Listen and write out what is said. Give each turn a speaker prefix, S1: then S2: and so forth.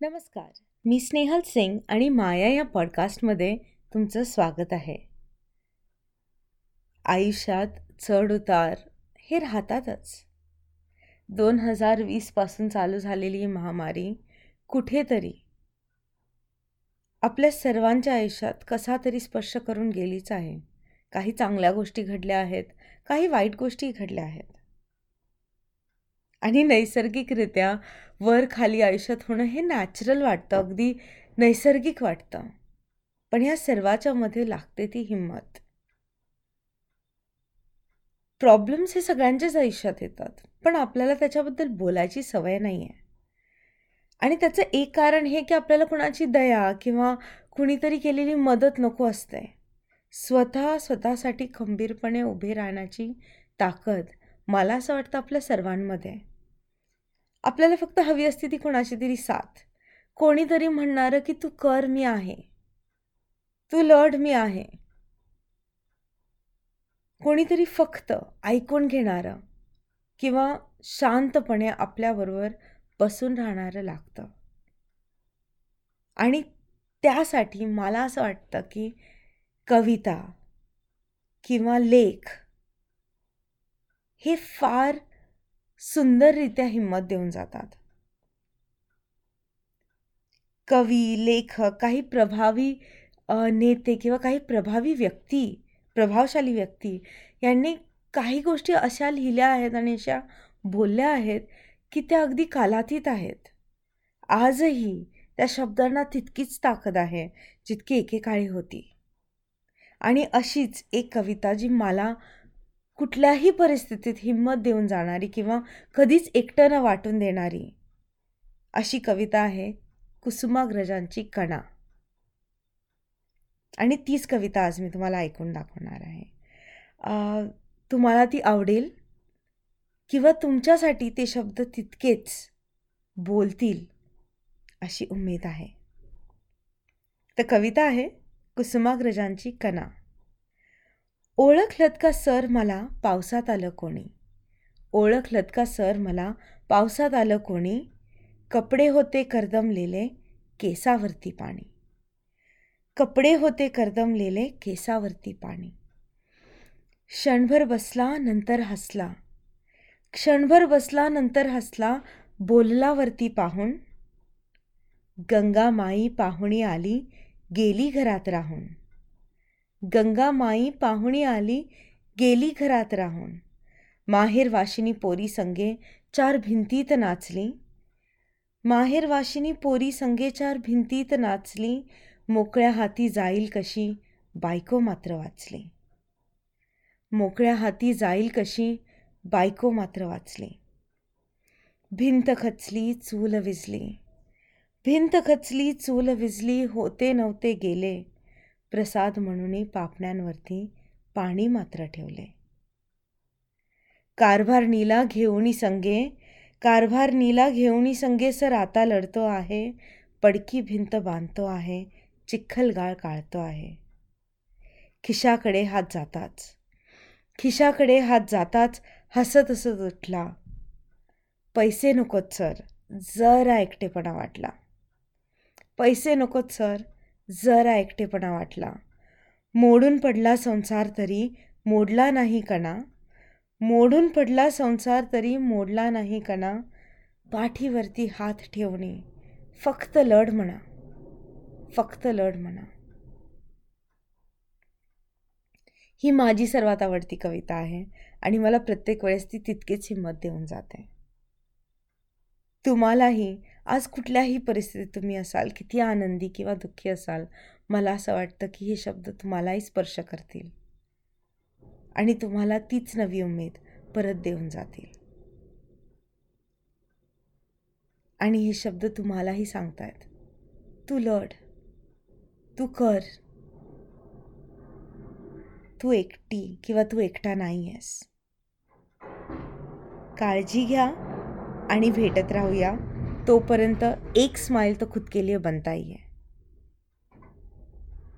S1: नमस्कार. मी स्नेहल सिंग आणि माया या पॉडकास्टमध्ये तुमचं स्वागत आहे. आयुष्यात चढ उतार हे राहतातच. दोन हजार वीसपासून चालू झालेली महामारी कुठेतरी आपल्या सर्वांच्या आयुष्यात कसा तरी स्पर्श करून गेलीच आहे. काही चांगल्या गोष्टी घडल्या आहेत काही वाईट गोष्टी घडल्या आहेत. आणि नैसर्गिकरित्या वर खाली आयुष्यात होणं हे नॅचरल वाटतं अगदी नैसर्गिक वाटतं. पण ह्या सर्वाच्या मध्ये लागते ती हिंमत. प्रॉब्लेम्स हे सगळ्यांच्याच आयुष्यात येतात पण आपल्याला त्याच्याबद्दल बोलायची सवय नाही आहे आणि त्याचं एक कारण हे की आपल्याला कुणाची दया किंवा कुणीतरी केलेली मदत नको असते. स्वतः स्वतःसाठी खंबीरपणे उभे राहण्याची ताकद मला असं वाटतं आपल्या सर्वांमध्ये. आपल्याला फक्त हवी असते ती कोणाची तरी साथ. कोणीतरी म्हणणारं की तू कर मी आहे. तू लढ मी आहे. कोणीतरी फक्त ऐकून घेणारं किंवा शांतपणे आपल्याबरोबर बसून राहणारं लागतं. आणि त्यासाठी मला असं वाटतं की कविता किंवा लेख हे फार सुंदररित्या हिंमत देऊन जातात. कवी लेखक काही प्रभावी नेते किंवा काही प्रभावी व्यक्ती प्रभावशाली व्यक्ती यांनी काही गोष्टी अशा लिहिल्या आहेत आणि अशा बोलल्या आहेत की त्या अगदी कालातीत आहेत. आजही त्या शब्दांना तितकीच ताकद आहे जितकी एकेकाळी होती. आणि अशीच एक कविता जी मला कुठल्याही परिस्थितीत हिंमत देऊन जाणारी किंवा कधीच एकटं न वाटून देणारी अशी कविता आहे कुसुमाग्रजांची कणा. आणि तीच कविता आज मी तुम्हाला ऐकून दाखवणार आहे. तुम्हाला ती आवडेल किंवा तुमच्यासाठी ते शब्द तितकेच बोलतील अशी उम्मीद आहे. तर कविता आहे कुसुमाग्रजांची कणा. ओळखलत का सर मला पावसात आलं कोणी? ओळखलत का सर मला पावसात आलं कोणी? कपडे होते करदमलेले केसावरती पाणी. कपडे होते करदमलेले केसावरती पाणी. क्षणभर बसला नंतर हसला. क्षणभर बसला नंतर हसला बोललावरती पाहून. गंगा माई पाहुणी आली गेली घरात राहून. गंगा माई पाहुणी आली गेली घरात राहून. माहेर वाशिनी पोरी संगे चार भिंतीत नाचली. माहेर वाशिनी पोरी संगे चार भिंतीत नाचली मोकळ्या हाती जाईल कशी बायको मात्र वाचली. मोकळ्या हाती जाईल कशी बायको मात्र वाचली. भिंत खचली चूल विजली. भिंत खचली चूल विजली होते नव्हते गेले. प्रसाद म्हणून पापण्यांवरती पाणी मात्र ठेवले. कारभारणीला घेऊनी संगे कारभारणीला घेऊनी संगे सर आता लढतो आहे पडकी भिंत बांधतो आहे चिखलगाळ काळतो आहे. खिशाकडे हात जाताच खिशाकडे हात जाताच हसत हसत उठला. पैसे नकोत सर जरा एकटेपणा वाटला. पैसे नकोत सर जरा एकटेपणा वाटला. मोडून पडला संसार तरी मोडला नाही कणा. मोडून पडला संसार तरी मोडला नाही कणा. पाठीवरती हात ठेवणे. फक्त लढ म्हणा. फक्त लढ म्हणा. ही माझी सर्वात आवडती कविता आहे आणि मला प्रत्येक वेळेस ती तितकीच हिंमत देऊन जाते. तुम्हालाही आज कुठल्याही परिस्थितीत तुम्ही असाल किती आनंदी किंवा दुःखी असाल मला असं वाटतं की हे शब्द तुम्हालाही स्पर्श करतील. आणि तुम्हाला तीच नवी उमेद परत देऊन जातील. आणि हे शब्द तुम्हालाही सांगतायत. तू लढ. तू कर. तू एकटी किंवा तू एकटा नाही आहेस काळजी घ्या आणि भेटत राहूया. तोपर्यंत एक स्माइल तो खुद के लिए बनता ही है।